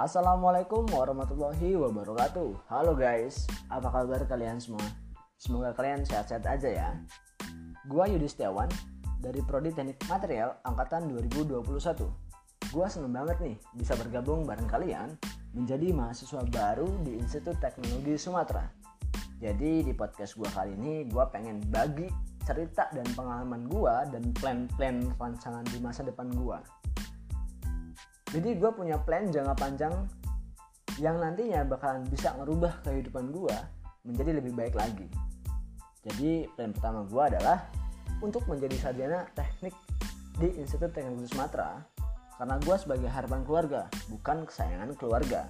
Assalamualaikum warahmatullahi wabarakatuh. Halo guys, apa kabar kalian semua? Semoga kalian sehat-sehat aja ya. Gua Yudi Setiawan dari Prodi Teknik Material Angkatan 2021 Gua seneng banget nih bisa bergabung bareng kalian menjadi mahasiswa baru di Institut Teknologi Sumatera. Jadi di podcast gua kali ini gua pengen bagi cerita dan pengalaman gua dan plan-plan rancangan di masa depan gua jadi gue punya plan jangka panjang yang nantinya bakalan bisa merubah kehidupan gue menjadi lebih baik lagi. Jadi plan pertama gue adalah untuk menjadi sarjana teknik di Institut Teknologi Sumatera karena gue sebagai harapan keluarga, bukan kesayangan keluarga.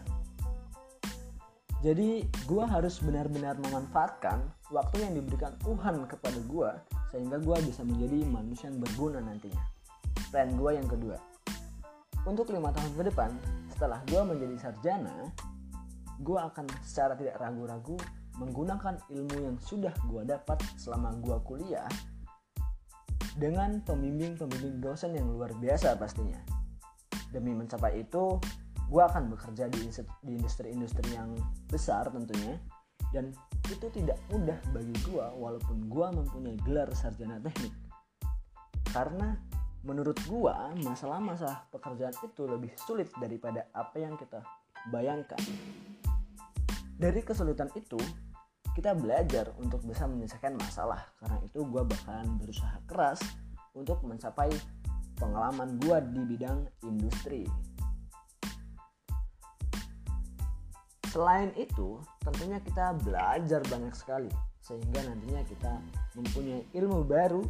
Jadi gue harus benar-benar memanfaatkan waktu yang diberikan Tuhan kepada gue sehingga gue bisa menjadi manusia yang berguna nantinya. Plan gue yang kedua, untuk lima tahun ke depan setelah gue menjadi sarjana gue akan secara tidak ragu-ragu menggunakan ilmu yang sudah gue dapat selama gue kuliah dengan pembimbing-pembimbing dosen yang luar biasa pastinya. Demi mencapai itu gue akan bekerja di industri-industri yang besar tentunya dan itu tidak mudah bagi gue walaupun gue mempunyai gelar sarjana teknik. Karena menurut gua masalah-masalah pekerjaan itu lebih sulit daripada apa yang kita bayangkan. Dari kesulitan itu, kita belajar untuk bisa menyelesaikan masalah. Karena itu gua bakalan berusaha keras untuk mencapai pengalaman gua di bidang industri. Selain itu, tentunya kita belajar banyak sekali sehingga nantinya kita mempunyai ilmu baru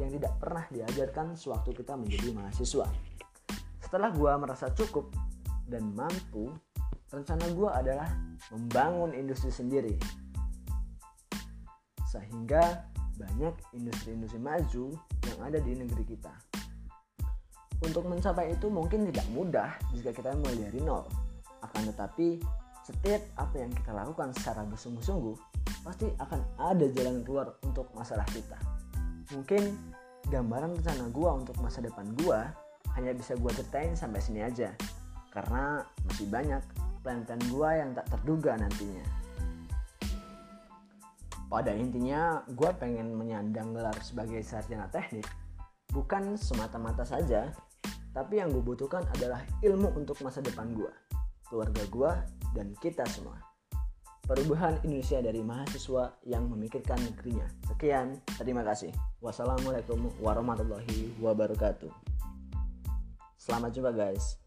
yang tidak pernah diajarkan sewaktu kita menjadi mahasiswa. Setelah gue merasa cukup dan mampu, rencana gue adalah membangun industri sendiri. Sehingga banyak industri-industri maju yang ada di negeri kita. Untuk mencapai itu mungkin tidak mudah jika kita mulai dari nol. Akan tetapi, setiap apa yang kita lakukan secara bersungguh-sungguh, pasti akan ada jalan keluar untuk masalah kita mungkin gambaran rencana gue untuk masa depan gue hanya bisa gue ceritain sampai sini aja. Karena masih banyak plan-plan gue yang tak terduga nantinya. Pada intinya gue pengen menyandang gelar sebagai sarjana teknik bukan semata-mata saja tapi yang gue butuhkan adalah ilmu untuk masa depan gue keluarga gue dan kita semua perubahan Indonesia dari mahasiswa yang memikirkan negerinya. Sekian, terima kasih. Wassalamualaikum warahmatullahi wabarakatuh. Selamat jumpa guys.